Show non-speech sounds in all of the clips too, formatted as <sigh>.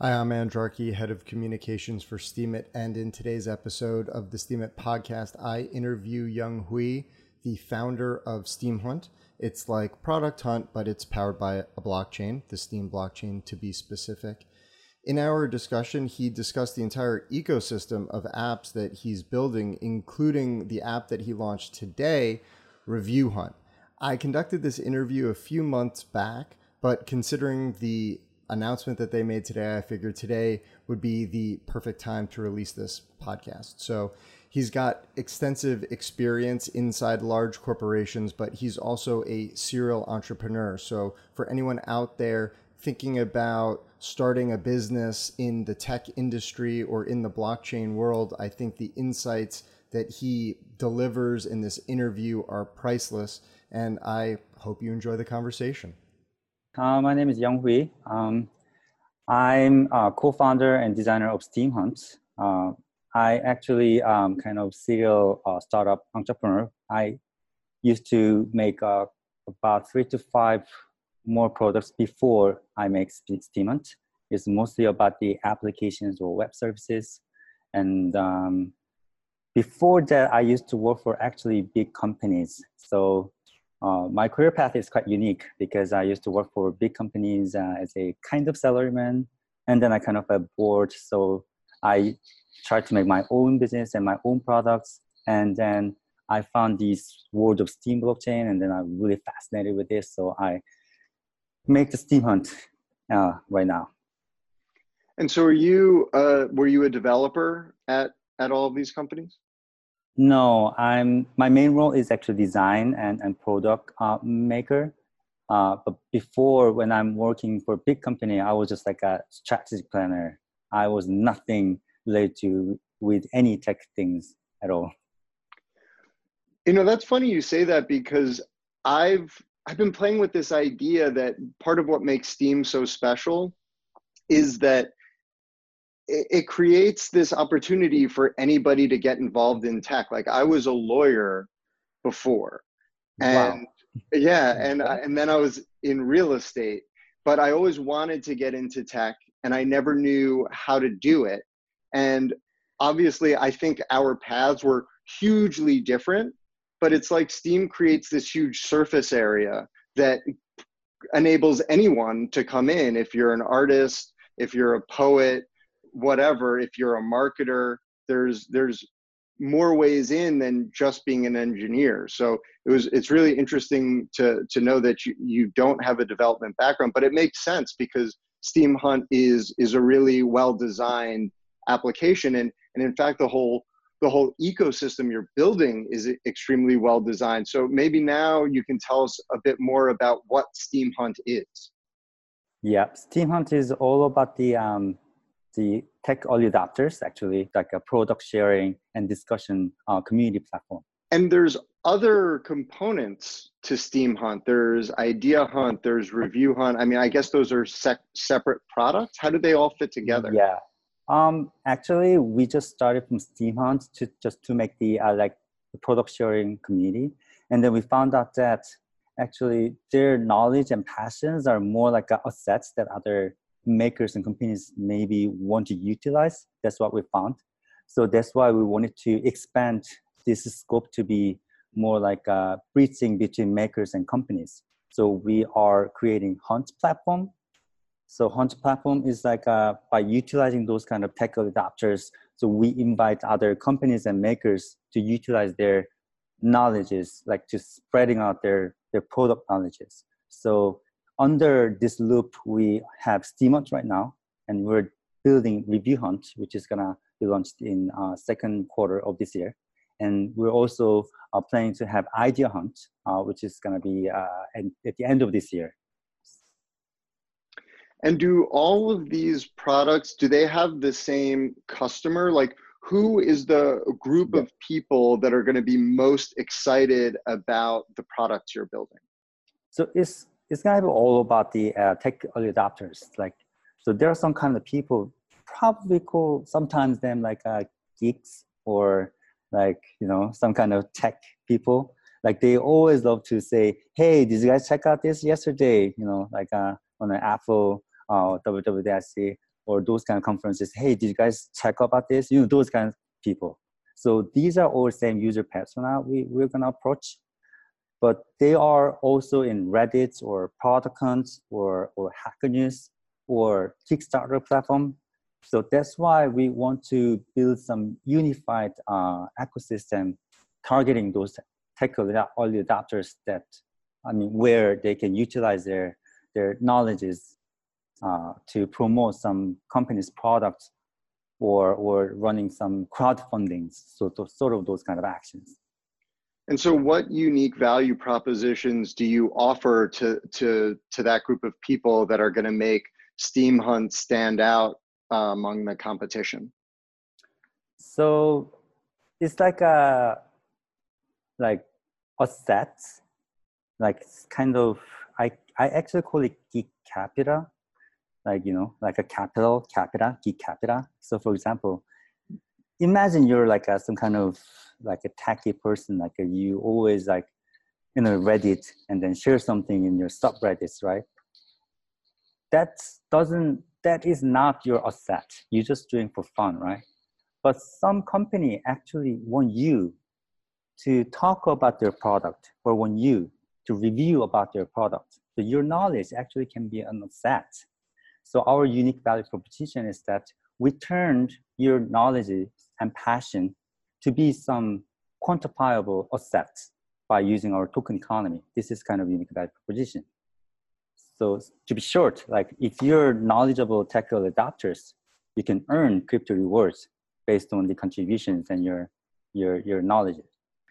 Hi, I'm Andrarchy, head of communications for Steemit, and in today's episode of the Steemit podcast, I interview Young Hui, the founder of Steemhunt. It's like Product Hunt, but it's powered by a blockchain, the Steem blockchain to be specific. In our discussion, he discussed the entire ecosystem of apps that he's building, including the app that he launched today, Review Hunt. I conducted this interview a few months back, but considering the announcement that they made today, I figured today would be the perfect time to release this podcast. So he's got extensive experience inside large corporations, but he's also a serial entrepreneur. So for anyone out there thinking about starting a business in the tech industry or in the blockchain world, I think the insights that he delivers in this interview are priceless. And I hope you enjoy the conversation. Uh, my name is Young Hui. Um, I'm a co-founder and designer of Steemhunt. Uh, I actually um, kind of serial uh, startup entrepreneur. I used to make uh, about three to five more products before I make Steemhunt. It's mostly about the applications or web services. And um, before that, I used to work for actually big companies. So uh, my career path is quite unique because I used to work for big companies uh, as a kind of salaryman, and then I kind of got bored. So I tried to make my own business and my own products, and then I found this world of Steem blockchain, and then I'm really fascinated with this. So I make the Steemhunt uh, right now. And so, are you uh, were you a developer at at all of these companies? No, I'm my main role is actually design and, and product uh, maker. Uh, but before, when I'm working for a big company, I was just like a strategic planner. I was nothing related to with any tech things at all. You know, that's funny you say that because I've I've been playing with this idea that part of what makes Steem so special is that it, it creates this opportunity for anybody to get involved in tech. Like I was a lawyer before, and wow. yeah, and and then I was in real estate, but I always wanted to get into tech, and I never knew how to do it. And obviously, I think our paths were hugely different, but it's like Steem creates this huge surface area that enables anyone to come in if you're an artist if you're a poet whatever if you're a marketer there's there's more ways in than just being an engineer. So it was it's really interesting to to know that you, you don't have a development background but it makes sense because Steemhunt is is a really well designed application. And and in fact the whole the whole ecosystem you're building is extremely well designed so maybe now you can tell us a bit more about what Steemhunt is. Yeah. Steemhunt is all about the um the tech early adopters, actually, like a product sharing and discussion uh, community platform. And there's other components to Steemhunt. There's Idea Hunt, there's Review Hunt. I mean, I guess those are sec- separate products. How do they all fit together? Yeah. Um, actually, we just started from Steemhunt to just to make the uh, like the product sharing community, and then we found out that actually their knowledge and passions are more like assets that other makers and companies maybe want to utilize. That's what we found. So that's why we wanted to expand this scope to be more like a bridging between makers and companies. So we are creating Hunt platform. So Hunt platform is like uh, by utilizing those kind of tech adapters. So we invite other companies and makers to utilize their knowledges, like to spreading out their their product knowledges. So under this loop, we have Steemhunt right now, and we're building Review Hunt, which is gonna be launched in uh, second quarter of this year. And we're also uh, planning to have Idea Hunt, uh, which is gonna be uh, at, at the end of this year. And do all of these products, do they have the same customer? Like who is the group of people that are gonna be most excited about the products you're building? So it's it's gonna be all about the uh, tech early adopters. Like, so there are some kind of people probably call sometimes them like uh, geeks or like you know some kind of tech people. Like they always love to say, "Hey, did you guys check out this yesterday?" You know, like uh, on an Apple uh, WWDC or those kind of conferences. Hey, did you guys check about this? You know, those kind of people. So these are all same user persona we, we're gonna approach, but they are also in Reddit or Product or, or Hacker News or Kickstarter platform. So that's why we want to build some unified uh, ecosystem targeting those tech early adopters that, I mean, where they can utilize their, their knowledges uh, to promote some company's products or or running some crowdfunding so to, sort of those kind of actions and so what unique value propositions do you offer to to to that group of people that are going to make Steemhunt stand out uh, among the competition? So it's like a like a set like kind of i i actually call it geek capita like you know like a capital capita geek capita. So for example imagine you're like a, some kind of like a tacky person like a, you always like you know reddit and then share something in your subreddits right? That doesn't that is not your asset. You're just doing for fun right? But some company actually want you to talk about their product or want you to review about their product. So your knowledge actually can be an asset. So our unique value proposition is that we turned your knowledge and passion to be some quantifiable assets by using our token economy. This is kind of unique value proposition. So to be short, like if you're knowledgeable technical adopters, you can earn crypto rewards based on the contributions and your your your knowledge.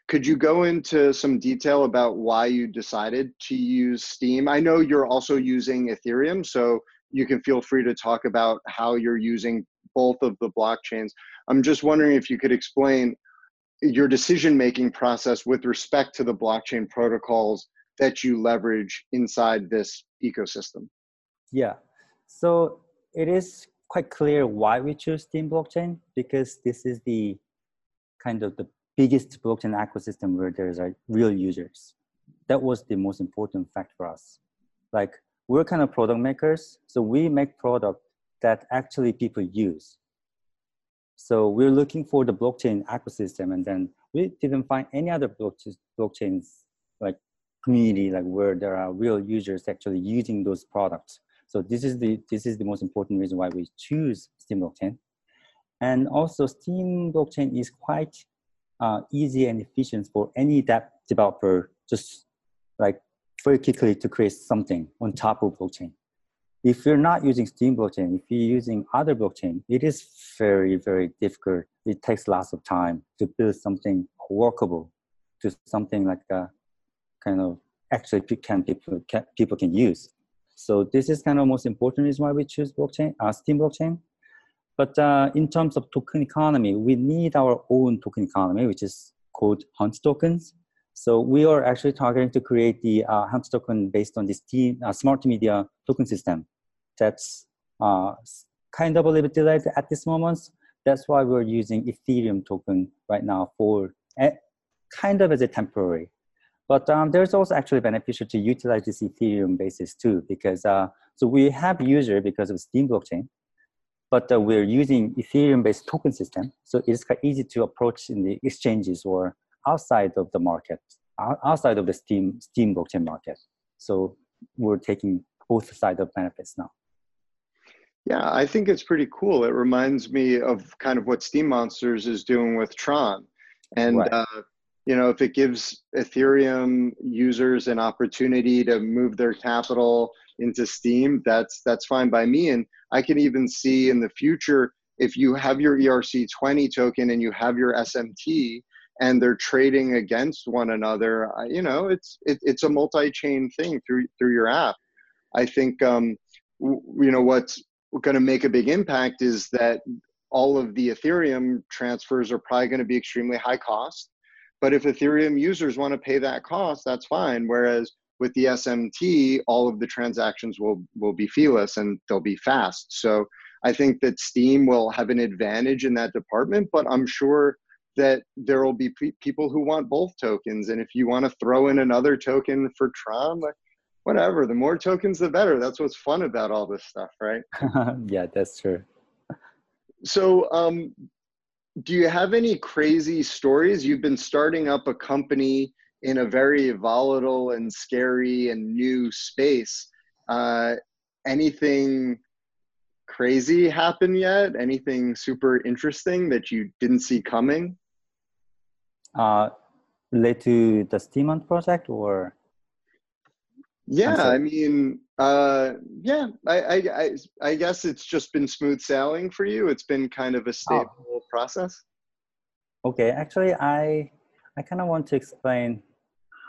Could you go into some detail about why you decided to use Steem? I know you're also using Ethereum, so you can feel free to talk about how you're using both of the blockchains. I'm just wondering if you could explain your decision making process with respect to the blockchain protocols that you leverage inside this ecosystem. Yeah. So it is quite clear why we choose Steem blockchain because this is the kind of the biggest blockchain ecosystem where there's are real users. That was the most important fact for us. Like we're kind of product makers, so we make product that actually people use. So we're looking for the blockchain ecosystem, and then we didn't find any other blockchains like community like where there are real users actually using those products. So this is the this is the most important reason why we choose Steem blockchain, and also Steem blockchain is quite uh, easy and efficient for any dev developer just like very quickly to create something on top of blockchain. If you're not using Steem blockchain, if you're using other blockchain, it is very, very difficult. It takes lots of time to build something workable to something like a kind of actually can people can, people can use. So this is kind of most important reason why we choose blockchain, uh, Steem blockchain. But uh, in terms of token economy, we need our own token economy, which is called Hunt tokens. So we are actually targeting to create the uh, Hunt token based on this T, uh, smart media token system. That's uh, kind of a little bit delayed at this moment. That's why we're using Ethereum token right now for uh, kind of as a temporary. But um, there's also actually beneficial to utilize this Ethereum basis too, because uh, so we have user because of Steem blockchain, but uh, we're using Ethereum based token system. So it's quite easy to approach in the exchanges or outside of the market, outside of the Steam, Steem blockchain market. So we're taking both sides of benefits now. Yeah, I think it's pretty cool. It reminds me of kind of what Steem Monsters is doing with Tron, and right. uh, you know, if it gives Ethereum users an opportunity to move their capital into Steem, that's that's fine by me. And I can even see in the future if you have your ERC20 token and you have your SMT, and they're trading against one another you know it's it, it's a multi-chain thing through through your app. I think um w- you know what's going to make a big impact is that all of the ethereum transfers are probably going to be extremely high cost. But if ethereum users want to pay that cost that's fine. Whereas with the smt all of the transactions will will be feeless and they'll be fast. So i think that Steem will have an advantage in that department but i'm sure that there will be pe- people who want both tokens. And if you want to throw in another token for Tron, like, whatever, the more tokens, the better. That's what's fun about all this stuff, right? <laughs> yeah, that's true. so um, do you have any crazy stories? You've been starting up a company in a very volatile and scary and new space. Uh, anything crazy happen yet? Anything super interesting that you didn't see coming? Uh, related to the Steemhunt project or? Yeah, I mean, uh, yeah, I, I, I, I, guess it's just been smooth sailing for you. It's been kind of a oh. stable oh. process. Okay, actually, I, I kind of want to explain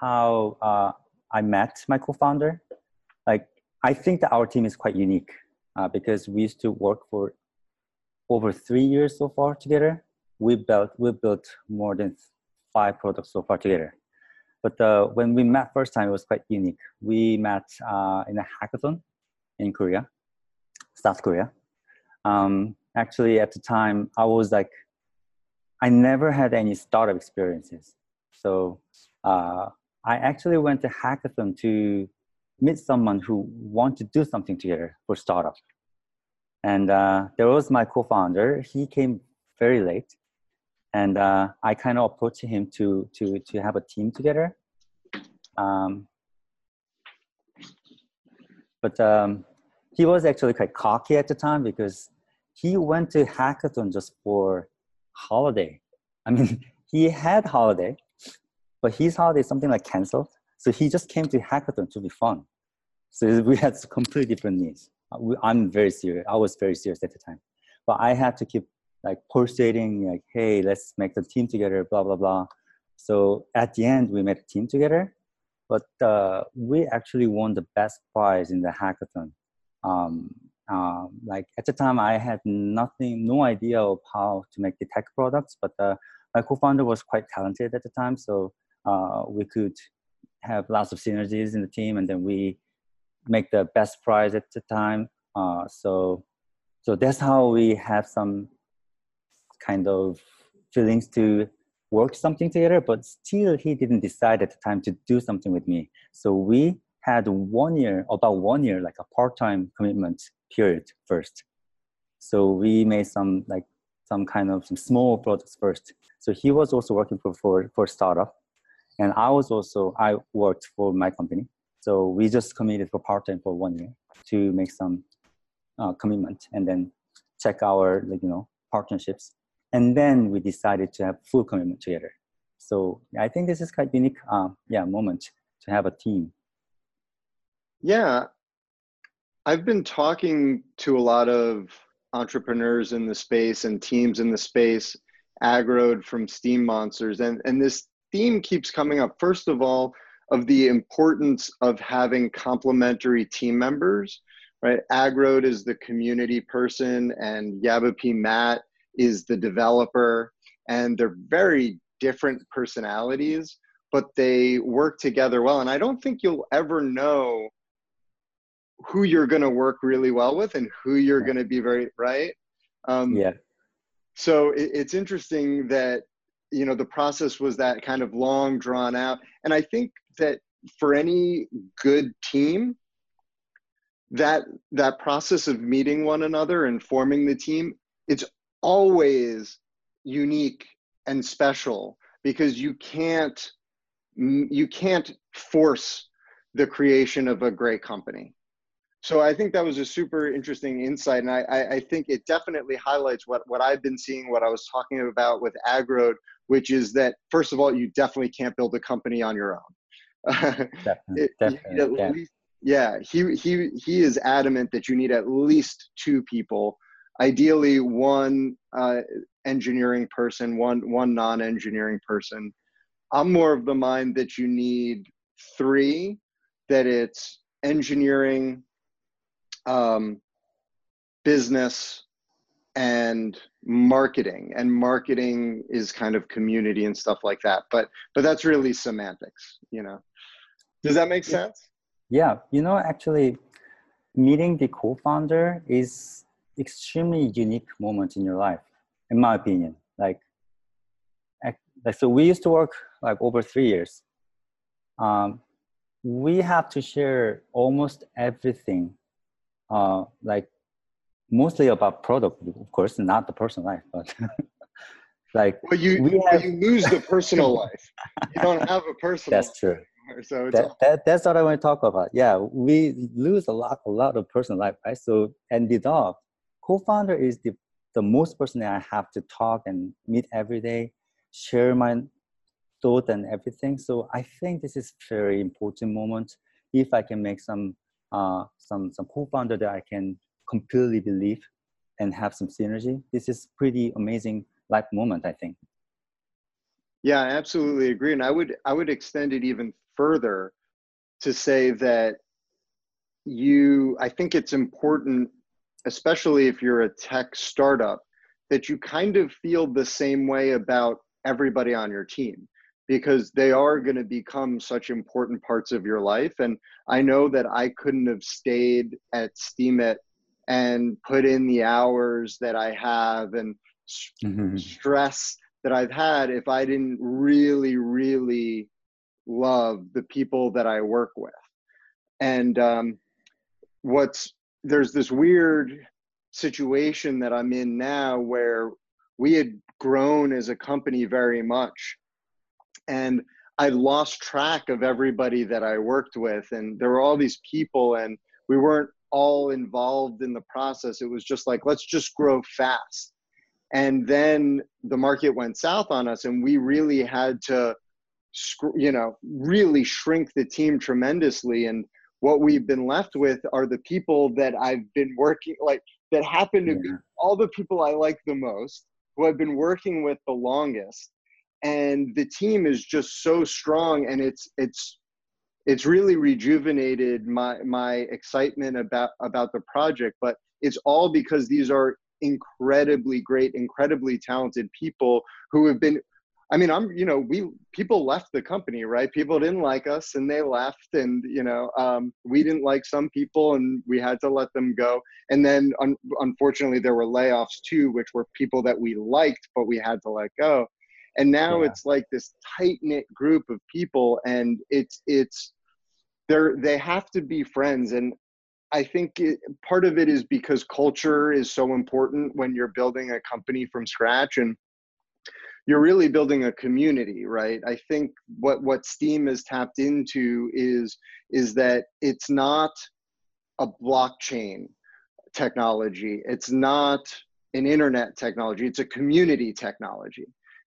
how uh, I met my co-founder. Like, I think that our team is quite unique uh, because we used to work for over three years so far together. We built we built more than five products so far together. But uh, when we met first time, it was quite unique. We met uh, in a hackathon in Korea, South Korea. Um, actually, at the time, I was like, I never had any startup experiences. So uh, I actually went to hackathon to meet someone who want to do something together for startup. And uh, there was my co-founder. He came very late, and uh, I kind of approached him to to to have a team together. Um, but um, he was actually quite cocky at the time because he went to hackathon just for holiday. I mean, <laughs> he had holiday, but his holiday something like canceled. So he just came to hackathon to be fun. So <laughs> we had completely different needs. I'm very serious. I was very serious at the time, but I had to keep like pulsating, like, hey, let's make the team together, blah blah blah. So at the end, we made a team together, but uh, we actually won the best prize in the hackathon. Um, uh, like at the time, I had nothing, no idea of how to make the tech products, but uh, my co-founder was quite talented at the time, so uh, we could have lots of synergies in the team, and then we make the best prize at the time. Uh, so, so that's how we have some kind of feelings to work something together. But still, he didn't decide at the time to do something with me. So we had one year, about one year, like a part-time commitment period first. So we made some like some kind of some small products first. So he was also working for for for startup, and I was also I worked for my company. So we just committed for part time for one year to make some uh, commitment and then check our like you know partnerships, and then we decided to have full commitment together. So I think this is quite unique, uh, yeah, moment to have a team. Yeah, I've been talking to a lot of entrepreneurs in the space and teams in the space, Aggroed from Steem Monsters, and and this theme keeps coming up. First of all of the importance of having complementary team members, right? Aggroed is the community person and Yabapi Matt is the developer, and they're very different personalities, but they work together well. And I don't think you'll ever know who you're going to work really well with and who you're going to be very right. Um, yeah. So it, it's interesting that you know the process was that kind of long drawn out and i think that for any good team that that process of meeting one another and forming the team it's always unique and special because you can't you can't force the creation of a great company so i think that was a super interesting insight and i i think it definitely highlights what what i've been seeing what i was talking about with Aggroed which is that first of all you definitely can't build a company on your own <laughs> definitely, definitely yeah. Least, yeah, he he he is adamant that you need at least two people, ideally one uh, engineering person, one one non-engineering person. I'm more of the mind that you need three, that it's engineering, um, business, and marketing and marketing is kind of community and stuff like that. But but that's really semantics you know. Does that make sense? Yeah. You know actually meeting the co-founder is extremely unique moment in your life in my opinion like like so we used to work like over three years um, we have to share almost everything uh, like mostly about product, of course, not the personal life, but <laughs> like but you we have- you lose the personal <laughs> life. You don't have a personal. that's true. So That, all- that that's what I want to talk about. Yeah, we lose a lot, a lot of personal life, right? So, and the dog, co-founder is the the most person that I have to talk and meet every day, share my thought and everything. So I think this is very important moment. If I can make some uh, some some co-founder that I can completely believe and have some synergy, this is pretty amazing life moment. I think. Yeah, I absolutely agree. And I would I would extend it even further to say that you I think it's important, especially if you're a tech startup, that you kind of feel the same way about everybody on your team because they are going to become such important parts of your life. And I know that I couldn't have stayed at Steemit and put in the hours that I have and stress that I've had if I didn't really, really love the people that I work with. And um, what's there's this weird situation that I'm in now where we had grown as a company very much. And I lost track of everybody that I worked with. And there were all these people, and we weren't all involved in the process. It was just like, let's just grow fast and then the market went south on us and we really had to you know really shrink the team tremendously and what we've been left with are the people that i've been working like that happen to be all the people i like the most who i've been working with the longest and the team is just so strong and it's it's it's really rejuvenated my my excitement about about the project but it's all because these are incredibly great incredibly talented people who have been i mean i'm you know we people left the company right? People didn't like us and they left and you know um, we didn't like some people and we had to let them go. And then un- unfortunately there were layoffs too which were people that we liked but we had to let go. And now Yeah. it's like this tight knit group of people and it's it's they're they have to be friends. And i think it, part of it is because culture is so important when you're building a company from scratch. And you're really building a community right? I think what what Steem has tapped into is is that it's not a blockchain technology. It's not an internet technology. It's a community technology.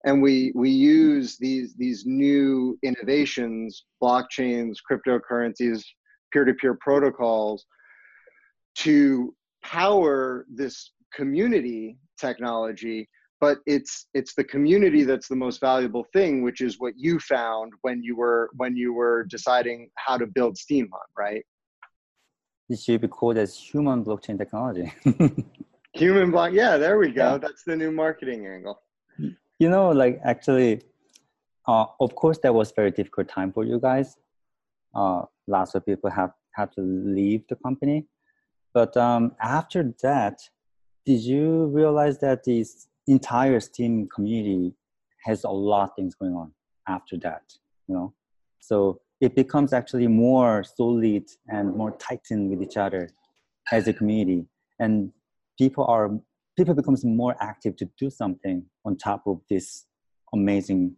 And we we use these these new innovations blockchains cryptocurrencies peer-to-peer protocols to power this community technology but it's it's the community that's the most valuable thing which is what you found when you were when you were deciding how to build Steemhunt right It should be called as human blockchain technology. <laughs> human block yeah there we go Yeah. that's the new marketing angle you know, like actually, uh, of course, that was very difficult time for you guys. Uh, lots of people have had to leave the company, but um, after that, did you realize that this entire Steem community has a lot of things going on after that? You know, so it becomes actually more solid and more tightened with each other as a community, and people are people becomes more active to do something on top of this amazing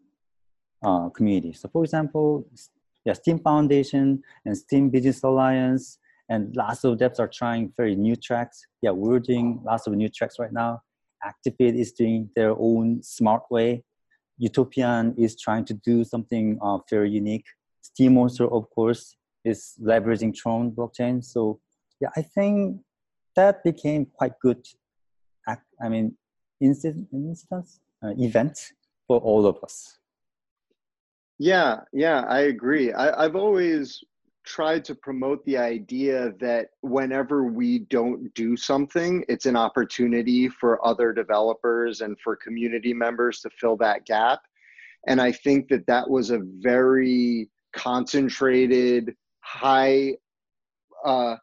uh, community. So, for example, yeah, Steem Foundation and Steem Business Alliance and lots of devs are trying very new tracks. Yeah, we're doing lots of new tracks right now. Actifit is doing their own smart way. Utopian is trying to do something uh, very unique. Steem of course, is leveraging Tron blockchain. So, yeah, I think that became quite good I mean, instance, instance uh, event for all of us. Yeah, yeah, I agree. I, I've always tried to promote the idea that whenever we don't do something, it's an opportunity for other developers and for community members to fill that gap. And I think that that was a very concentrated, high uh,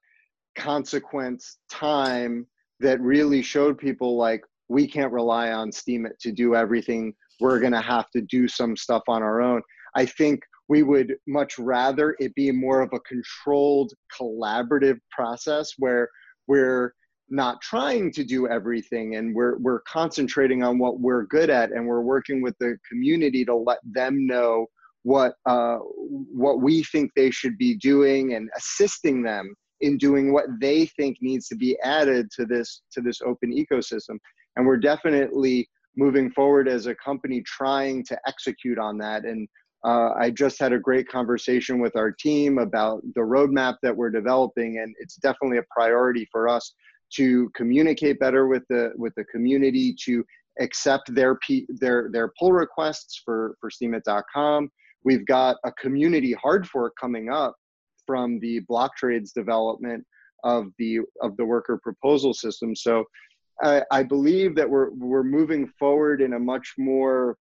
consequence time that really showed people like we can't rely on Steemit to do everything. We're going to have to do some stuff on our own. I think we would much rather it be more of a controlled collaborative process where we're not trying to do everything and we're we're concentrating on what we're good at and we're working with the community to let them know what uh, what we think they should be doing and assisting them in doing what they think needs to be added to this to this open ecosystem. And we're definitely moving forward as a company trying to execute on that and uh, I just had a great conversation with our team about the roadmap that we're developing, and it's definitely a priority for us to communicate better with the with the community, to accept their P, their their pull requests for for Steemit.com. We've got a community hard fork coming up from the Blocktrades development of the of the worker proposal system. So I, I believe that we're we're moving forward in a much more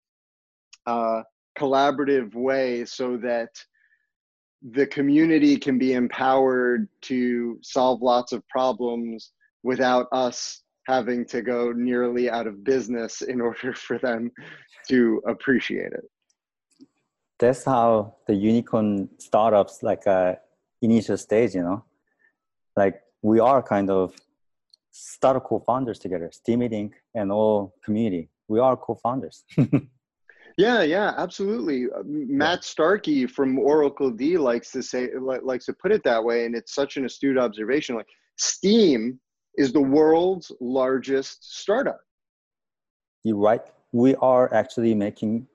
uh, collaborative way so that the community can be empowered to solve lots of problems without us having to go nearly out of business in <laughs> order for them to appreciate it. That's how the unicorn startups like uh, initial stage, you know, like we are kind of startup co-founders together, Steemit Inc. and all community. We are co-founders. <laughs> Yeah, yeah, absolutely. Uh, Matt Starkey from Oracle D likes to say likes to put it that way, and it's such an astute observation. Like Steem is the world's largest startup. You're right. We are actually making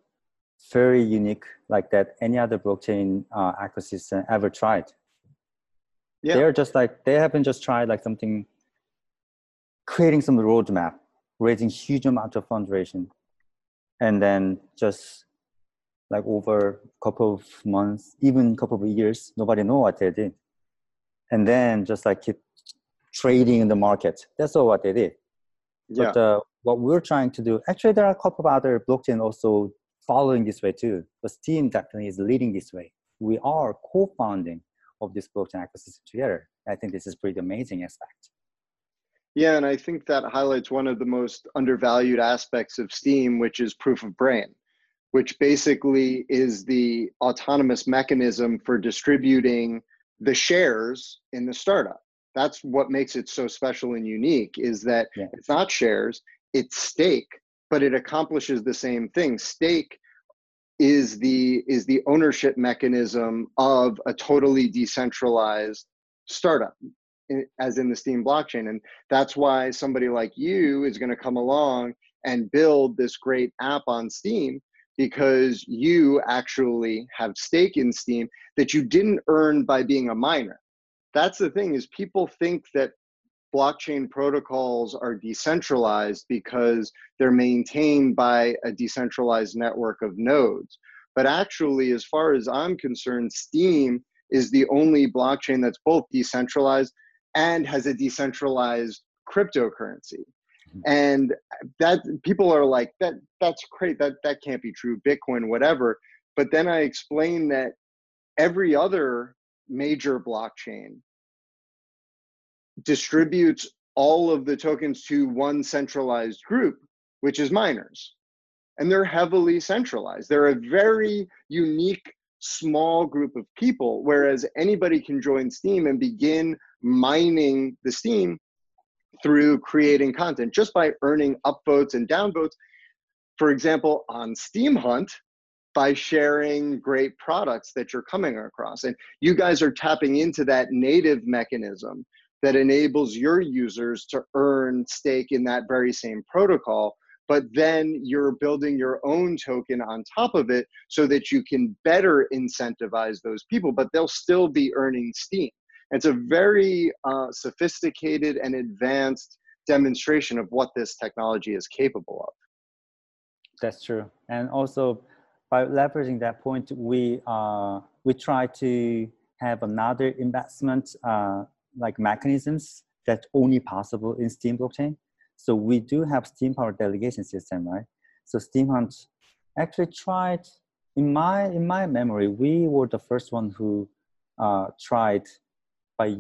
very unique like that any other blockchain uh, ecosystem ever tried. Yeah. They're just like they haven't just tried like something creating some roadmap, raising huge amount of fundraising and then just like over a couple of months, even a couple of years, nobody know what they did. And then just like keep trading in the market. That's all what they did. Yeah. But uh, what we're trying to do, actually, there are a couple of other blockchain also following this way too. But Steem definitely is leading this way. We are co-founding of this blockchain ecosystem together. I think this is pretty amazing aspect. Yeah, and I think that highlights one of the most undervalued aspects of Steem, which is proof of brain, which basically is the autonomous mechanism for distributing the shares in the startup. That's what makes it so special and unique is that yeah. it's not shares, it's stake, but it accomplishes the same thing. Stake is the is the ownership mechanism of a totally decentralized startup as in the Steem blockchain. And that's why somebody like you is going to come along and build this great app on Steem because you actually have stake in Steem that you didn't earn by being a miner. That's the thing is people think that blockchain protocols are decentralized because they're maintained by a decentralized network of nodes. But actually, as far as I'm concerned, Steem is the only blockchain that's both decentralized and has a decentralized cryptocurrency. Mm-hmm. and that people are like that that's great. That that can't be true. Bitcoin whatever. But then i explain that every other major blockchain distributes all of the tokens to one centralized group which is miners. And they're heavily centralized. They're a very unique small group of people whereas anybody can join Steem and begin mining the Steem through creating content just by earning upvotes and downvotes. For example, on Steemhunt, by sharing great products that you're coming across. And you guys are tapping into that native mechanism that enables your users to earn stake in that very same protocol. But then you're building your own token on top of it so that you can better incentivize those people, but they'll still be earning Steem. It's a very uh, sophisticated and advanced demonstration of what this technology is capable of. That's true. And also, by leveraging that point, we uh, we try to have another investment uh, like mechanisms that only possible in Steem blockchain. So we do have Steem powered delegation system, right? So Steem Hunt actually tried in my in my memory, we were the first one who uh, tried by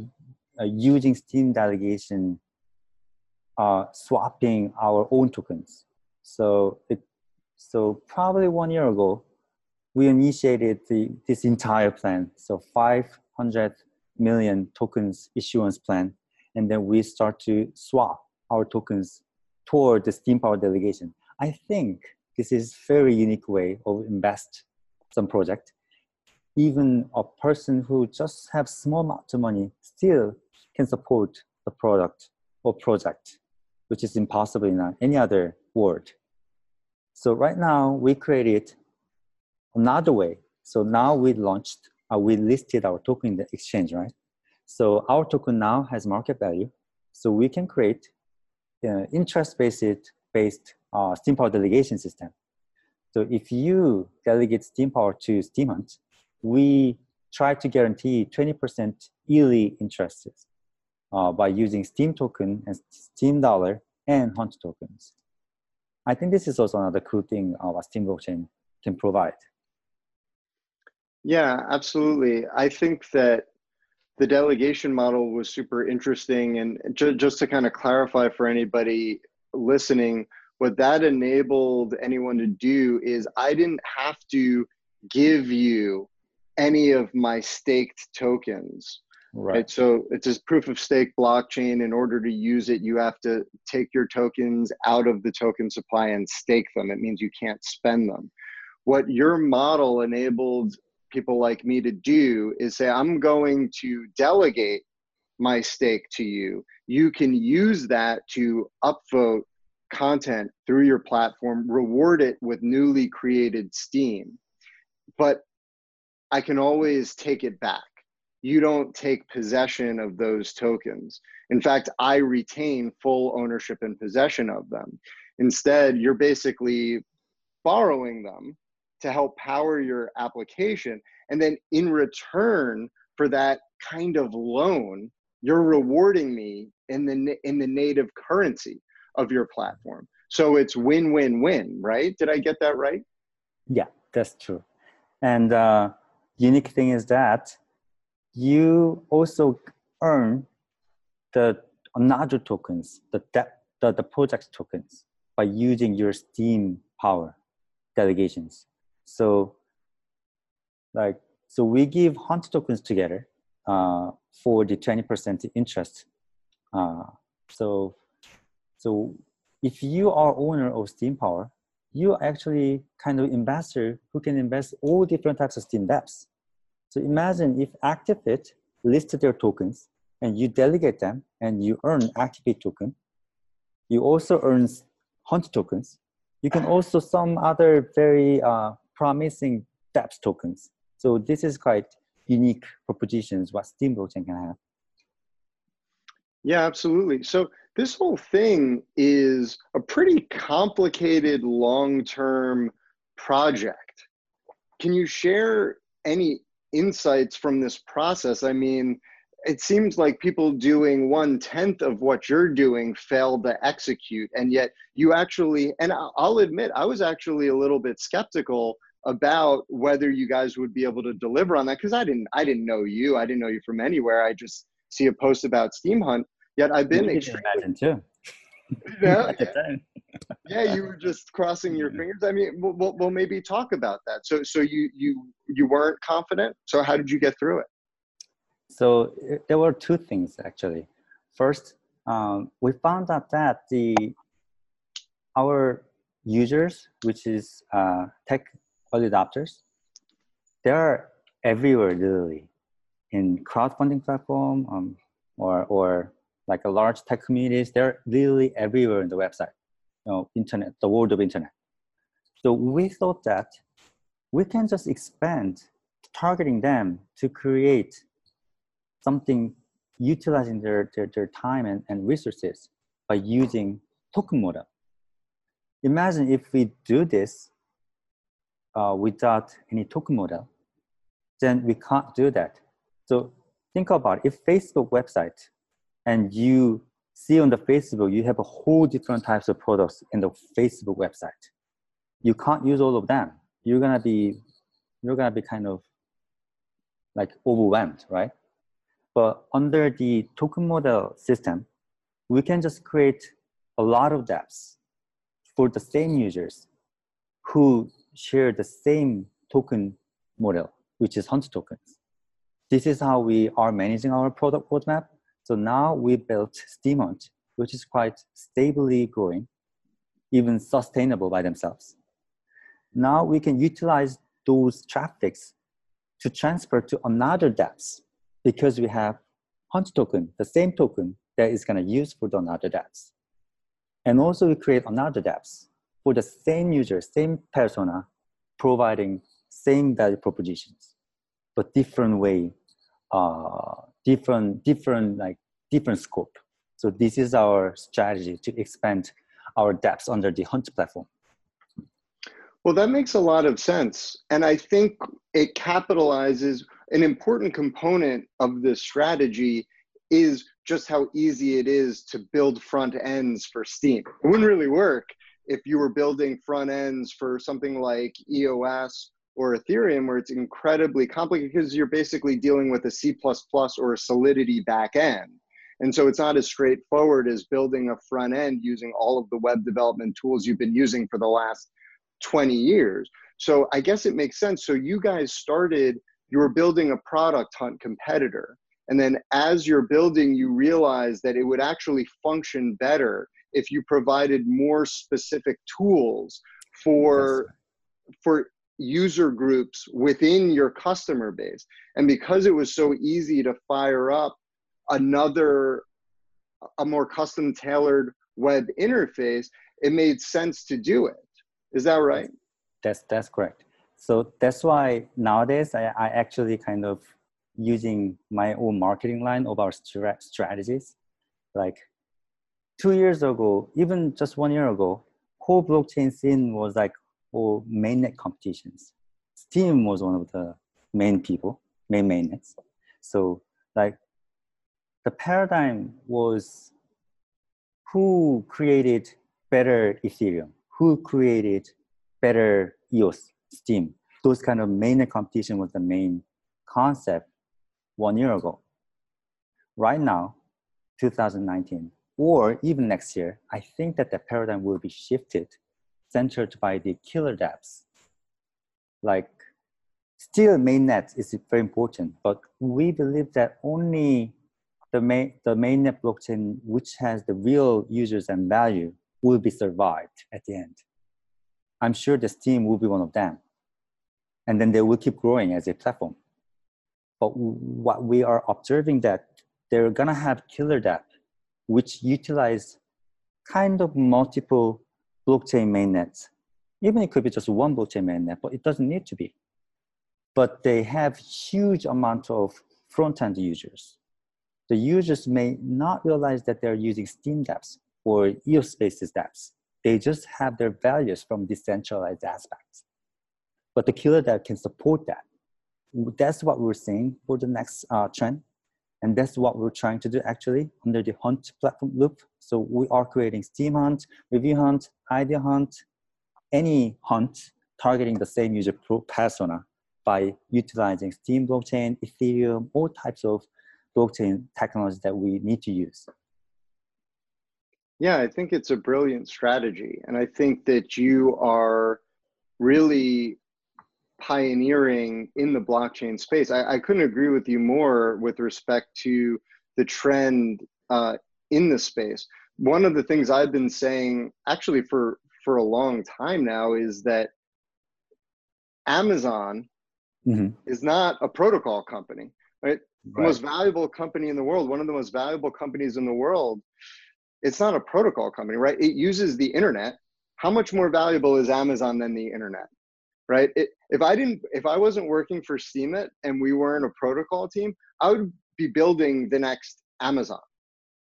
uh, using Steem delegation, uh, swapping our own tokens. So it, so probably one year ago, we initiated the, this entire plan. So 500 million tokens issuance plan. and then we start to swap our tokens toward the Steem Power delegation. I think this is very unique way of invest some project. Even a person who just have small amount of money still can support the product or project, which is impossible in any other world. So right now we created another way. So now we launched, uh, we listed our token in the exchange, right? So our token now has market value. So we can create uh, interest-based based uh, Steem Power delegation system. So if you delegate Steem Power to Steemhunt, we try to guarantee 20% yearly interest uh, by using Steem token and Steem dollar and Hunt tokens. I think this is also another cool thing our Steem blockchain can provide. Yeah, absolutely. I think that the delegation model was super interesting. And ju- just to kind of clarify for anybody listening, what that enabled anyone to do is I didn't have to give you any of my staked tokens. Right. right. So it's a proof of stake blockchain. In order to use it, you have to take your tokens out of the token supply and stake them. It means you can't spend them. What your model enabled people like me to do is say, I'm going to delegate my stake to you. You can use that to upvote content through your platform, reward it with newly created Steem. But I can always take it back. You don't take possession of those tokens. In fact, I retain full ownership and possession of them. Instead, you're basically borrowing them to help power your application. And then in return for that kind of loan, you're rewarding me in the in the native currency of your platform. So it's win-win-win, right? Did I get that right? Yeah, that's true. And uh, unique thing is that you also earn the another tokens, the, the the project tokens, by using your Steem power delegations. So like so we give hunt tokens together uh, for the 20% interest. Uh, so so if you are owner of Steem Power, you are actually kind of investor who can invest all different types of Steem dApps. So imagine if Actifit listed their tokens and you delegate them and you earn Actifit token. You also earn Hunt tokens. You can also some other very uh, promising dApps tokens. So this is quite unique propositions what blockchain can have. Yeah, absolutely. So this whole thing is a pretty complicated long-term project. Can you share any insights from this process? I mean, it seems like people doing one tenth of what you're doing fail to execute, and yet you actually. And I'll admit, I was actually a little bit skeptical about whether you guys would be able to deliver on that because I didn't I didn't know you. I didn't know you from anywhere. I just see a post about Steemhunt Yet I've been extremely, imagine too. <laughs> yeah, <laughs> yeah, you were just crossing your fingers. I mean, we'll, we'll maybe talk about that. So, so you you you weren't confident. So, how did you get through it? So there were two things actually. First, um, we found out that the our users, which is uh, tech early adopters, they're everywhere literally in crowdfunding platform um, or, or like a large tech communities, they're literally everywhere in the website, you know, internet, the world of internet. So we thought that we can just expand targeting them to create something utilizing their, their, their time and, and resources by using token model. Imagine if we do this uh, without any token model, then we can't do that. So think about it. if Facebook website and you see on the Facebook, you have a whole different types of products in the Facebook website. You can't use all of them. You're gonna be, you're gonna be kind of like overwhelmed, right? But under the token model system, we can just create a lot of dApps for the same users who share the same token model, which is Hunt tokens. This is how we are managing our product roadmap. So now we built Steemhunt, which is quite stably growing, even sustainable by themselves. Now we can utilize those traffics to transfer to another dApps because we have hunt token, the same token that is going to use for the another dApps. And also we create another dApps for the same user, same persona, providing same value propositions, but different way, uh, different, different, like different scope. So this is our strategy to expand our dApps under the Hunt platform. Well, that makes a lot of sense. And I think it capitalizes an important component of this strategy is just how easy it is to build front ends for Steem. It wouldn't really work if you were building front ends for something like EOS or Ethereum, where it's incredibly complicated because you're basically dealing with a C or a Solidity back end. And so it's not as straightforward as building a front end using all of the web development tools you've been using for the last 20 years. So I guess it makes sense. So you guys started, you were building a product hunt competitor. And then as you're building, you realize that it would actually function better if you provided more specific tools for yes. for user groups within your customer base. And because it was so easy to fire up another a more custom tailored web interface, it made sense to do it. Is that right? That's that's correct. So that's why nowadays I, I actually kind of using my own marketing line of our strategies. Like two years ago, even just one year ago, whole blockchain scene was like all mainnet competitions. Steem was one of the main people, main mainnets. So like the paradigm was who created better Ethereum, who created better EOS, Steem. Those kind of mainnet competition was the main concept one year ago. Right now, 2019, or even next year, I think that the paradigm will be shifted, centered by the killer dApps. Like, still mainnet is very important, but we believe that only the main the mainnet blockchain, which has the real users and value, will be survived at the end. I'm sure the Steem will be one of them, and then they will keep growing as a platform. But what we are observing that they're gonna have killer dApp, which utilize kind of multiple blockchain mainnets. Even it could be just one blockchain mainnet, but it doesn't need to be. But they have huge amount of front-end users. The users may not realize that they're using Steem dApps or EOS Spaces dApps. They just have their values from decentralized aspects. But the killer dApp can support that that's what we're seeing for the next uh, trend. And that's what we're trying to do actually under the Hunt platform loop. So we are creating Steemhunt, Review Hunt, Idea Hunt, any hunt targeting the same user persona by utilizing Steem blockchain, Ethereum, all types of blockchain technology that we need to use. Yeah, I think it's a brilliant strategy. And I think that you are really pioneering in the blockchain space. I, I, couldn't agree with you more with respect to the trend uh, in the space. One of the things I've been saying actually for for a long time now is that Amazon mm-hmm. is not a protocol company, right? right? The most valuable company in the world, one of the most valuable companies in the world, it's not a protocol company, right? It uses the internet. How much more valuable is Amazon than the internet? right? It, if I didn't, if I wasn't working for Steemit and we weren't a protocol team, I would be building the next Amazon,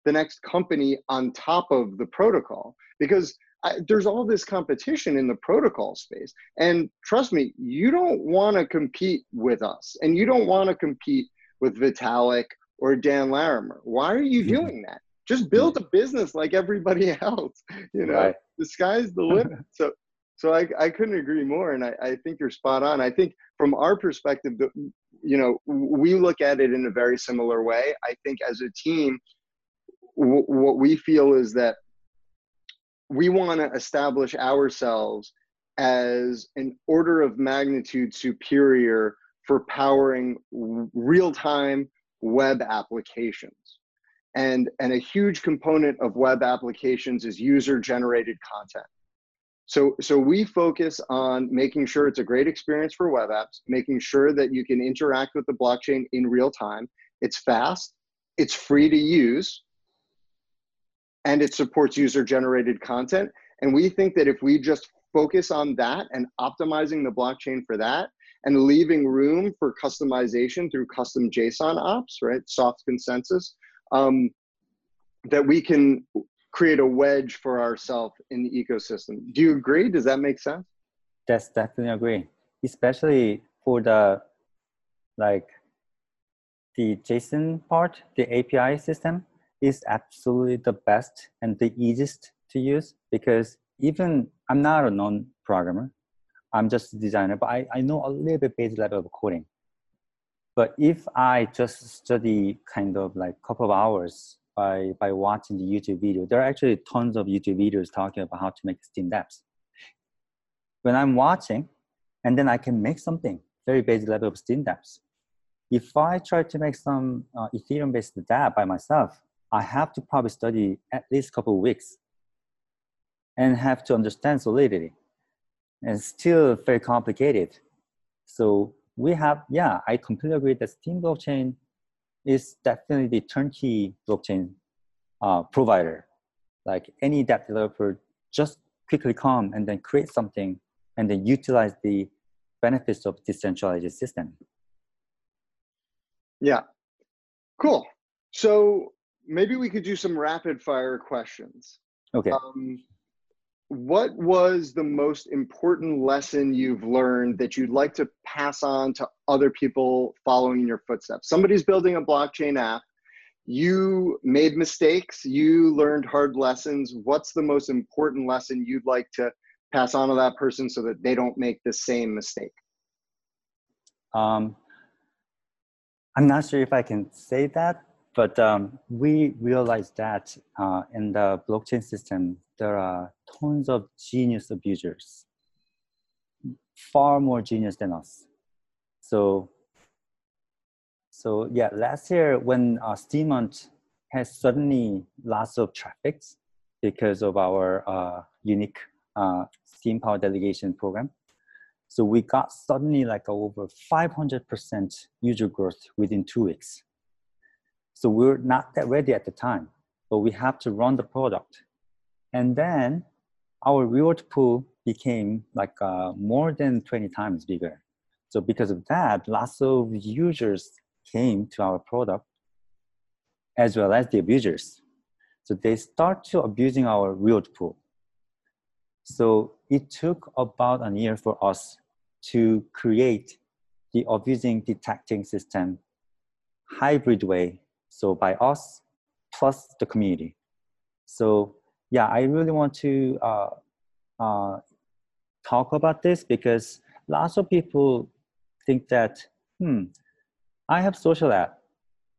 the next company on top of the protocol because I, there's all this competition in the protocol space. And trust me, you don't want to compete with us and you don't want to compete with Vitalik or Dan Larimer. Why are you doing that? Just build a business like everybody <laughs> else. You know, right. the sky's the limit. <laughs> So so I, I couldn't agree more and I, I think you're spot on i think from our perspective you know we look at it in a very similar way i think as a team w- what we feel is that we want to establish ourselves as an order of magnitude superior for powering real-time web applications and and a huge component of web applications is user generated content. So so we focus on making sure it's a great experience for web apps making sure that you can interact with the blockchain in real time. It's fast it's free to use and it supports user generated content. And we think that if we just focus on that and optimizing the blockchain for that and leaving room for customization through custom json ops right soft consensus um, that we can create a wedge for ourselves in the ecosystem. Do you agree? Does that make sense? That's definitely agree. Especially for the like the JSON part, the API system is absolutely the best and the easiest to use because even I'm not a non-programmer, I'm just a designer, but I, I know a little bit basic level of coding. But if I just study kind of like couple of hours by, by watching the YouTube video, there are actually tons of YouTube videos talking about how to make Steem dApps. When I'm watching, and then I can make something very basic level of Steem dApps. If I try to make some uh, Ethereum-based dApp by myself, I have to probably study at least a couple of weeks and have to understand solidity. And still very complicated. So we have, yeah, I completely agree that Steem blockchain is definitely the turnkey blockchain uh, provider. Like any dApp developer, just quickly come and then create something and then utilize the benefits of decentralized system. Yeah, cool. So maybe we could do some rapid fire questions. Okay. Um, what was the most important lesson you've learned that you'd like to pass on to other people following in your footsteps? Somebody's building a blockchain app. You made mistakes. You learned hard lessons. What's the most important lesson you'd like to pass on to that person so that they don't make the same mistake? Um, I'm not sure if I can say that, but um, we realized that uh, in the blockchain system, there are tons of genius abusers, far more genius than us. So, so yeah, last year when uh, Steemhunt has suddenly lots of traffic because of our uh, unique uh, Steem Power Delegation program. So we got suddenly like over 500% user growth within two weeks. So we we're not that ready at the time, but we have to run the product and then our reward pool became like uh, more than 20 times bigger. So because of that, lots of users came to our product as well as the abusers. So they start to abusing our reward pool. So it took about a year for us to create the abusing detecting system hybrid way. So by us plus the community. So yeah, I really want to uh, uh, talk about this because lots of people think that, hmm, I have social app.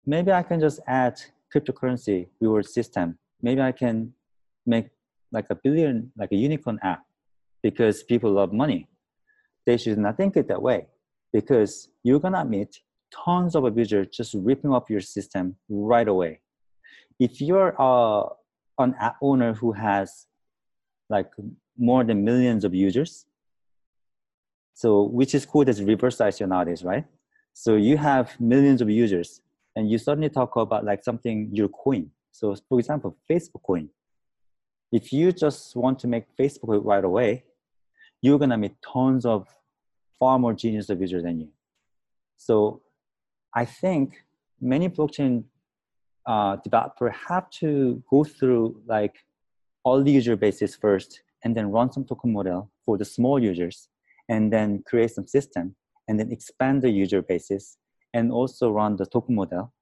Maybe I can just add cryptocurrency reward system. Maybe I can make like a billion, like a unicorn app because people love money. They should not think it that way because you're gonna meet tons of abusers just ripping up your system right away. If you're a an app owner who has like more than millions of users. So which is cool as reverse ICO nowadays, right? So you have millions of users and you suddenly talk about like something your coin. So for example, Facebook coin. If you just want to make Facebook right away, you're gonna meet tons of far more genius of users than you. So I think many blockchain uh, developer have to go through like all the user bases first and then run some token model for the small users and then create some system and then expand the user bases and also run the token model.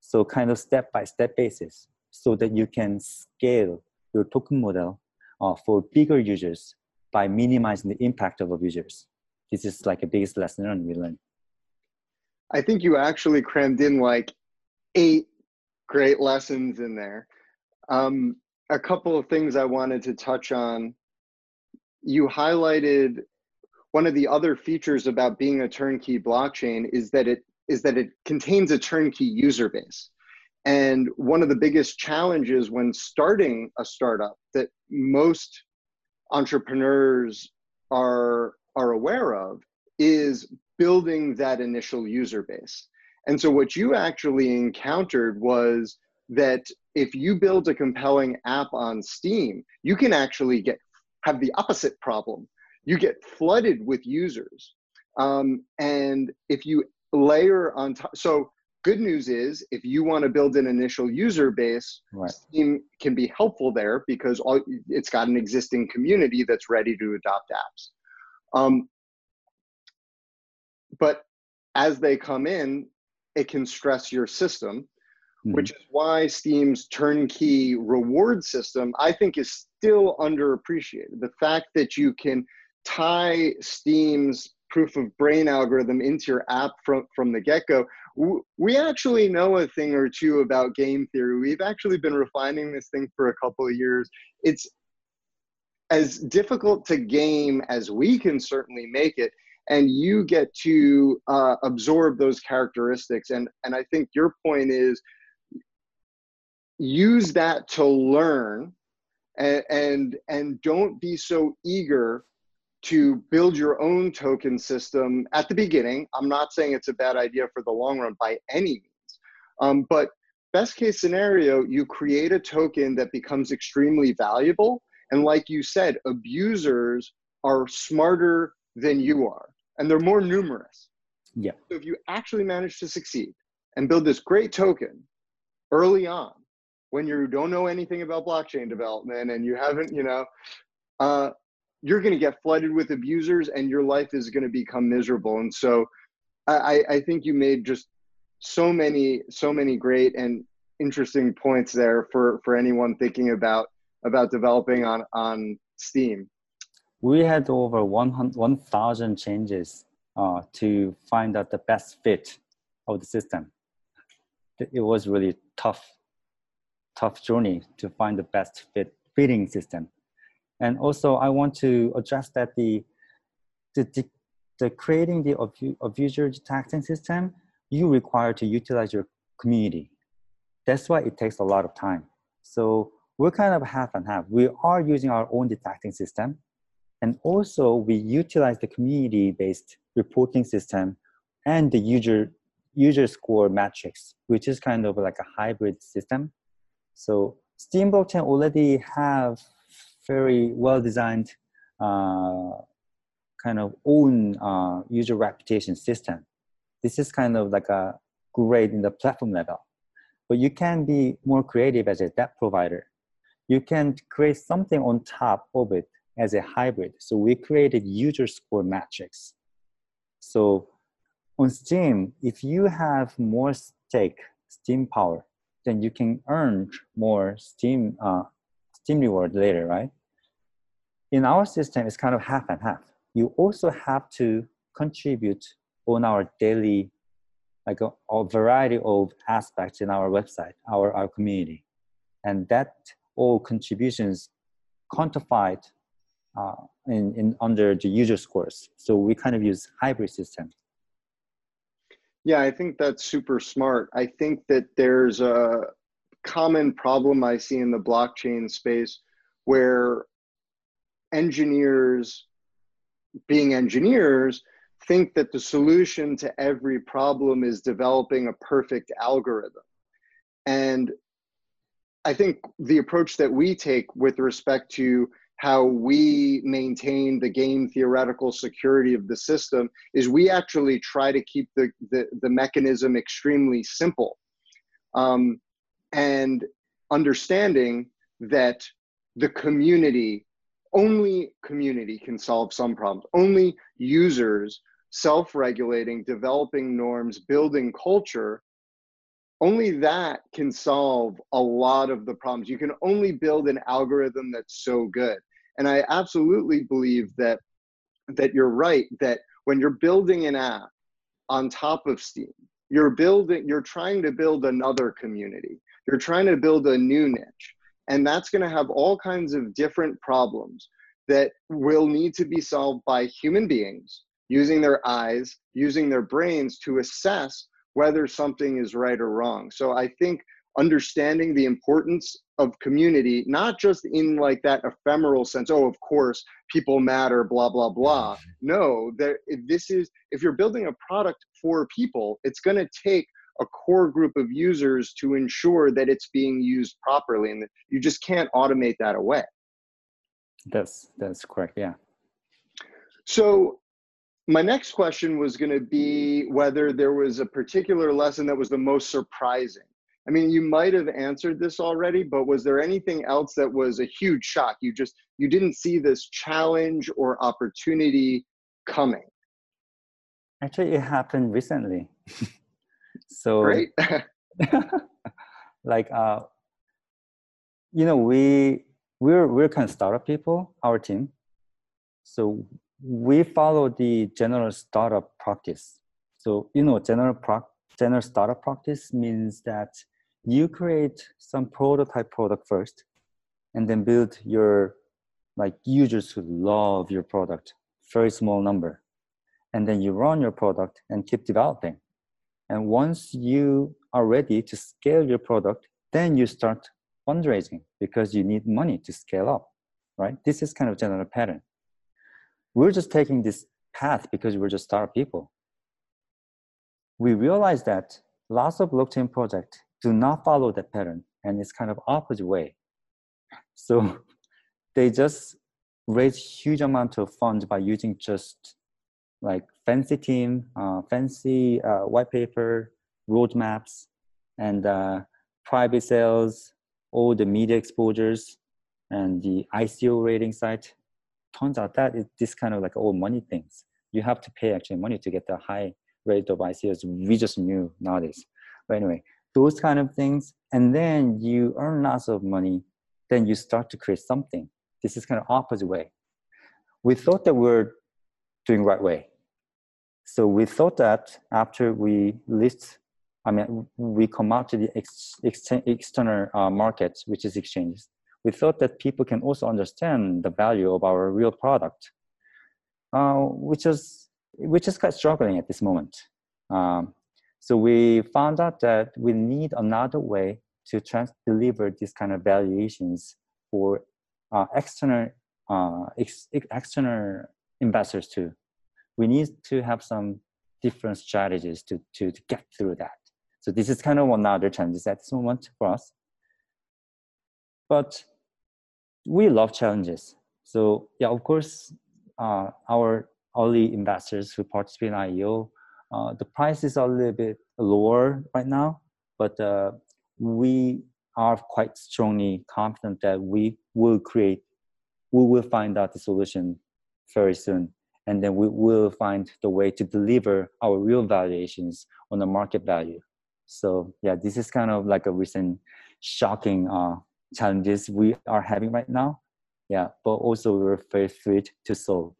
So kind of step by step basis so that you can scale your token model uh, for bigger users by minimizing the impact of users. This is like a biggest lesson we learned. I think you actually crammed in like eight great lessons in there. Um, a couple of things I wanted to touch on. You highlighted one of the other features about being a turnkey blockchain is that it is that it contains a turnkey user base. And one of the biggest challenges when starting a startup that most entrepreneurs are, are aware of is building that initial user base. And so, what you actually encountered was that if you build a compelling app on Steem, you can actually get have the opposite problem. You get flooded with users, um, and if you layer on top, so good news is if you want to build an initial user base, right. Steem can be helpful there because all, it's got an existing community that's ready to adopt apps. Um, but as they come in, it can stress your system, mm-hmm. which is why Steem's turnkey reward system, I think, is still underappreciated. The fact that you can tie Steem's proof of brain algorithm into your app from, from the get go. We actually know a thing or two about game theory. We've actually been refining this thing for a couple of years. It's as difficult to game as we can certainly make it and you get to uh, absorb those characteristics. And and i think your point is use that to learn and and, and don't be so eager to build your own token system at the beginning. I'm not saying it's a bad idea for the long run by any means. Um, but best case scenario you create a token that becomes extremely valuable. And like you said abusers are smarter than you are and they're more numerous. Yeah. So if you actually manage to succeed and build this great token early on, when you don't know anything about blockchain development and you haven't, you know, uh, you're going to get flooded with abusers and your life is going to become miserable. And so I, I think you made just so many, so many great and interesting points there for, for anyone thinking about, about developing on, on Steem we had over 1,000 changes uh, to find out the best fit of the system. It was really tough, tough journey to find the best fit fitting system. And also, I want to address that the the, the, the creating the abuser detection system, you require to utilize your community. That's why it takes a lot of time. So we're kind of half and half. We are using our own detecting system, and also we utilize the community-based reporting system and the user user score metrics, which is kind of like a hybrid system. So Steem blockchain already have very well-designed uh, kind of own uh, user reputation system. This is kind of like a great in the platform level. But you can be more creative as a debt provider. You can create something on top of it as a hybrid. So we created user score metrics. So on Steem, if you have more stake, Steem power, then you can earn more Steem, uh, Steem reward later, right? In our system, it's kind of half and half. You also have to contribute on our daily, like a, a variety of aspects in our website, our, our community. And that all contributions quantified uh, in, in under the user scores. So we kind of use hybrid system. Yeah, I think that's super smart. I think that there's a common problem I see in the blockchain space where engineers, being engineers, think that the solution to every problem is developing a perfect algorithm. And I think the approach that we take with respect to how we maintain the game theoretical security of the system is we actually try to keep the, the, the mechanism extremely simple. Um, and understanding that the community only community can solve some problems. Only users self-regulating developing norms building culture only that can solve a lot of the problems. You can only build an algorithm that's so good and I absolutely believe that that you're right that when you're building an app on top of Steem, you're building you're trying to build another community. You're trying to build a new niche. And that's going to have all kinds of different problems that will need to be solved by human beings using their eyes, using their brains to assess whether something is right or wrong. So I think understanding the importance of community, not just in like that ephemeral sense, oh, of course, people matter, blah, blah, blah. No, there, this is, if you're building a product for people, it's going to take a core group of users to ensure that it's being used properly and you just can't automate that away. That's, that's correct. Yeah. So my next question was going to be whether there was a particular lesson that was the most surprising. I mean, you might have answered this already, but was there anything else that was a huge shock? You just you didn't see this challenge or opportunity coming. Actually, it happened recently. <laughs> so great. <laughs> like uh, you know, we we're we're kind of startup people, our team. So we follow the general startup practice. So you know, general general startup practice means that you create some prototype product first and then build your like users who love your product very small number. And then you run your product and keep developing. And once you are ready to scale your product then you start fundraising because you need money to scale up right? This is kind of general pattern. We're just taking this path because we're just startup people. We realize that lots of blockchain projects do not follow that pattern and it's kind of opposite way. So <laughs> they just raise huge amount of funds by using just like fancy team uh, fancy uh, white paper roadmaps and uh, private sales all the media exposures and the ico rating site. Turns out that it's this kind of like all money things. You have to pay actually money to get the high rate of icos we just knew nowadays. But anyway those kind of things and then you earn lots of money then you start to create something. This is kind of opposite way. We thought that we are doing right way. So we thought that after we list i mean we come out to the ex, ex, external uh, market which is exchanges we thought that people can also understand the value of our real product uh, which is which is quite struggling at this moment. Um, so we found out that we need another way to trans- deliver these kind of valuations for uh, external uh, ex- external investors too. We need to have some different strategies to, to, to get through that. So this is kind of another challenge at this moment for us. But we love challenges. So yeah, of course, uh, our early investors who participate in IEO uh, the price is a little bit lower right now, but uh, we are quite strongly confident that we will create, we will find out the solution very soon. And then we will find the way to deliver our real valuations on the market value. So yeah, this is kind of like a recent shocking uh, challenges we are having right now. Yeah, but also we're very thrilled to solve.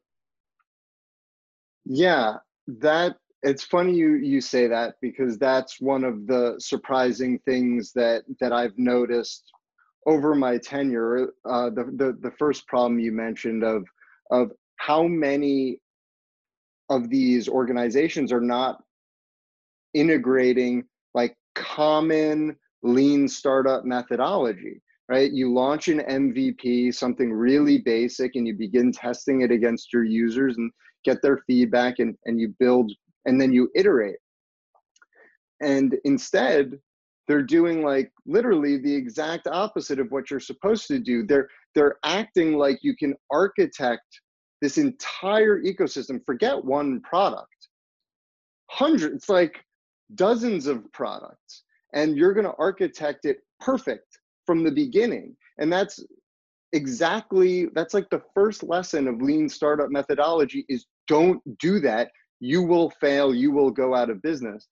Yeah, that it's funny you you say that because that's one of the surprising things that that I've noticed over my tenure. Uh, the, the the first problem you mentioned of of how many of these organizations are not integrating like common lean startup methodology right you launch an mvp something really basic and you begin testing it against your users and get their feedback and, and you build and then you iterate. And instead, they're doing like literally the exact opposite of what you're supposed to do. They're they're acting like you can architect this entire ecosystem. Forget one product. Hundreds, like dozens of products. And you're going to architect it perfect from the beginning. And that's exactly that's like the first lesson of lean startup methodology is don't do that you will fail, you will go out of business.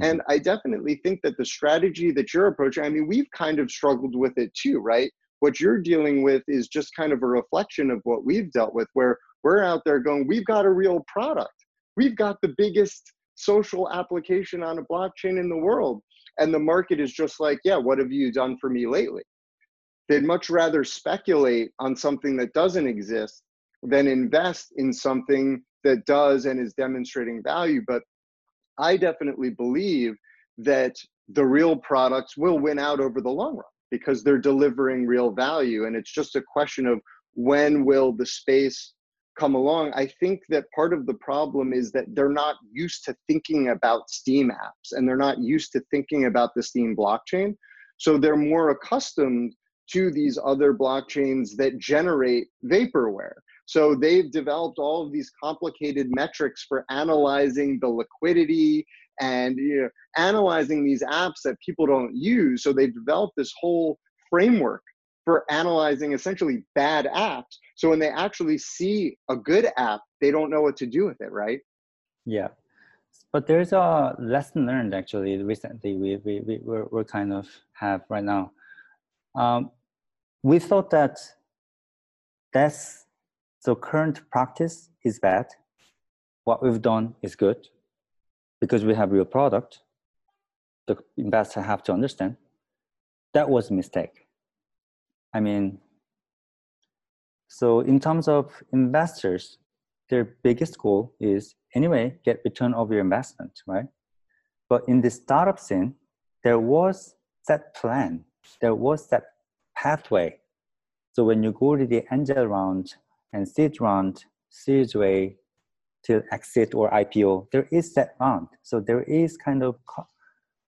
And mm-hmm. I definitely think that the strategy that you're approaching, I mean, we've kind of struggled with it too, right? What you're dealing with is just kind of a reflection of what we've dealt with, where we're out there going, we've got a real product. We've got the biggest social application on a blockchain in the world. And the market is just like, yeah, what have you done for me lately? They'd much rather speculate on something that doesn't exist than invest in something that does and is demonstrating value. But I definitely believe that the real products will win out over the long run because they're delivering real value. And it's just a question of when will the space come along. I think that part of the problem is that they're not used to thinking about Steem apps and they're not used to thinking about the Steem blockchain. So they're more accustomed to these other blockchains that generate vaporware. So they've developed all of these complicated metrics for analyzing the liquidity and you know, analyzing these apps that people don't use. So they've developed this whole framework for analyzing essentially bad apps. So when they actually see a good app, they don't know what to do with it, right? Yeah. But there's a lesson learned actually recently we, we, we, we're, we're kind of have right now. Um, we thought that that's the current practice is bad. What we've done is good because we have real product. The investor have to understand that was a mistake. I mean, so in terms of investors, their biggest goal is anyway get return of your investment, right? But in the startup scene, there was that plan, there was that pathway. So when you go to the angel round and seed round, series way till exit or IPO, there is that round. So there is kind of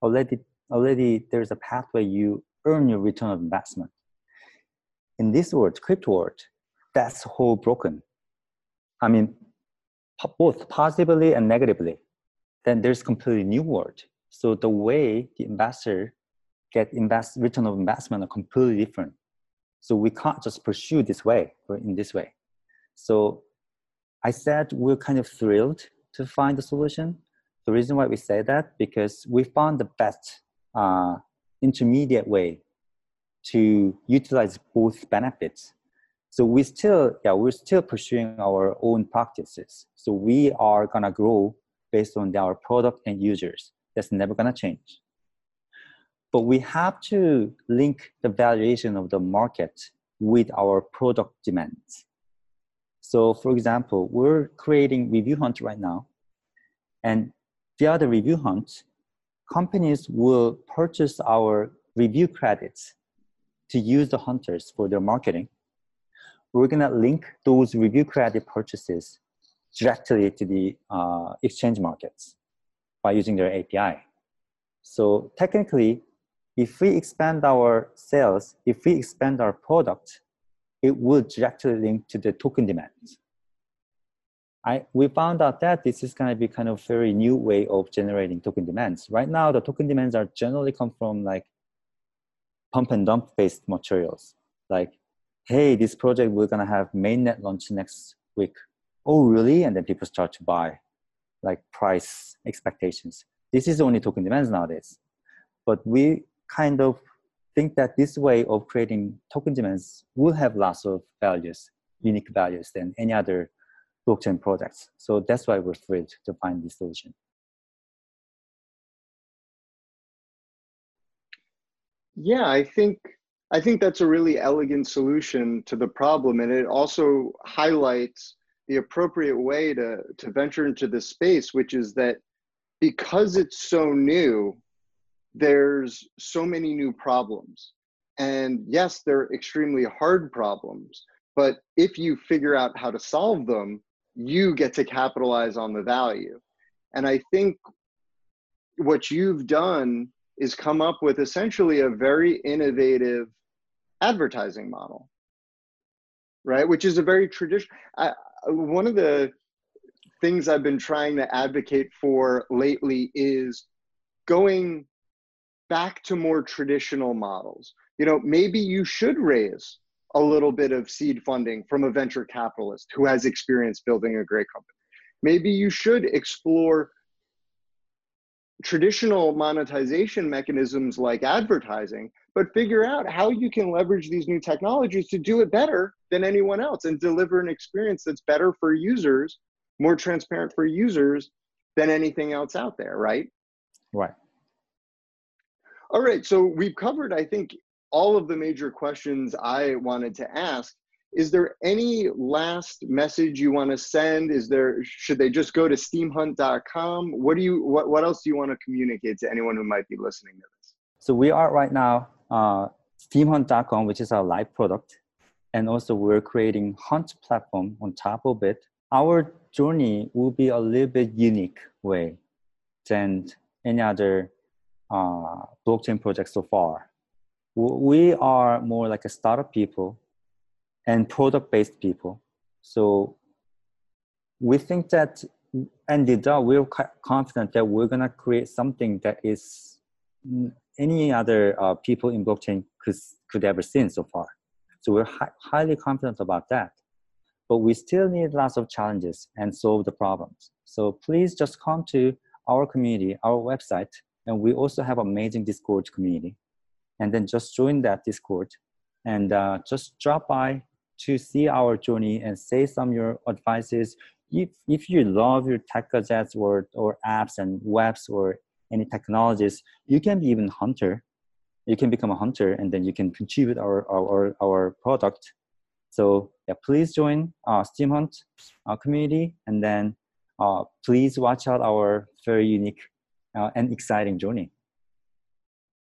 already already there's a pathway you earn your return of investment in this world, crypto world, that's whole broken. I mean, both positively and negatively. Then there's completely new world. So the way the investor get invest return of investment are completely different. So we can't just pursue this way or in this way. So I said we're kind of thrilled to find the solution. The reason why we say that because we found the best uh, intermediate way to utilize both benefits. So we still, yeah, we're still pursuing our own practices. So we are gonna grow based on our product and users. That's never gonna change. But we have to link the valuation of the market with our product demands. So for example, we're creating Review Hunt right now. And via the Review Hunt, companies will purchase our review credits to use the hunters for their marketing, we're gonna link those review credit purchases directly to the uh, exchange markets by using their API. So technically, if we expand our sales, if we expand our product, it would directly link to the token demands. I, we found out that this is going to be kind of very new way of generating token demands. Right now, the token demands are generally come from like pump and dump based materials. Like hey this project we're going to have mainnet launch next week. Oh really? And then people start to buy like price expectations. This is only token demands nowadays. But we kind of think that this way of creating token demands will have lots of values unique values than any other blockchain products. So that's why we're thrilled to find this solution. Yeah, I think I think that's a really elegant solution to the problem, and it also highlights the appropriate way to to venture into this space, which is that because it's so new, there's so many new problems, and yes, they're extremely hard problems. But if you figure out how to solve them, you get to capitalize on the value. And I think what you've done is come up with essentially a very innovative advertising model right which is a very traditional one of the things i've been trying to advocate for lately is going back to more traditional models you know maybe you should raise a little bit of seed funding from a venture capitalist who has experience building a great company maybe you should explore traditional monetization mechanisms like advertising, but figure out how you can leverage these new technologies to do it better than anyone else and deliver an experience that's better for users, more transparent for users than anything else out there, right? Right. All right, so we've covered, I think, all of the major questions I wanted to ask. is there any last message you want to send? Is there should they just go to steemhunt.com? What do you what what else do you want to communicate to anyone who might be listening to this? So we are right now uh, steemhunt.com, which is our live product, and also we're creating Hunt platform on top of it. Our journey will be a little bit unique way than any other uh, blockchain project so far. We are more like a startup people and product based people. So we think that, and we're confident that we're gonna create something that is any other uh, people in blockchain could could ever seen so far. So we're hi- highly confident about that. But we still need lots of challenges and solve the problems. So please just come to our community, our website, and we also have amazing Discord community. And then just join that Discord and uh, just drop by to see our journey and say some of your advices. If, if you love your tech gadgets or, or apps and webs or any technologies, you can be even hunter. You can become a hunter and then you can contribute our, our, our product. So yeah, please join uh, Steemhunt uh, community and then uh, please watch out our very unique uh, and exciting journey.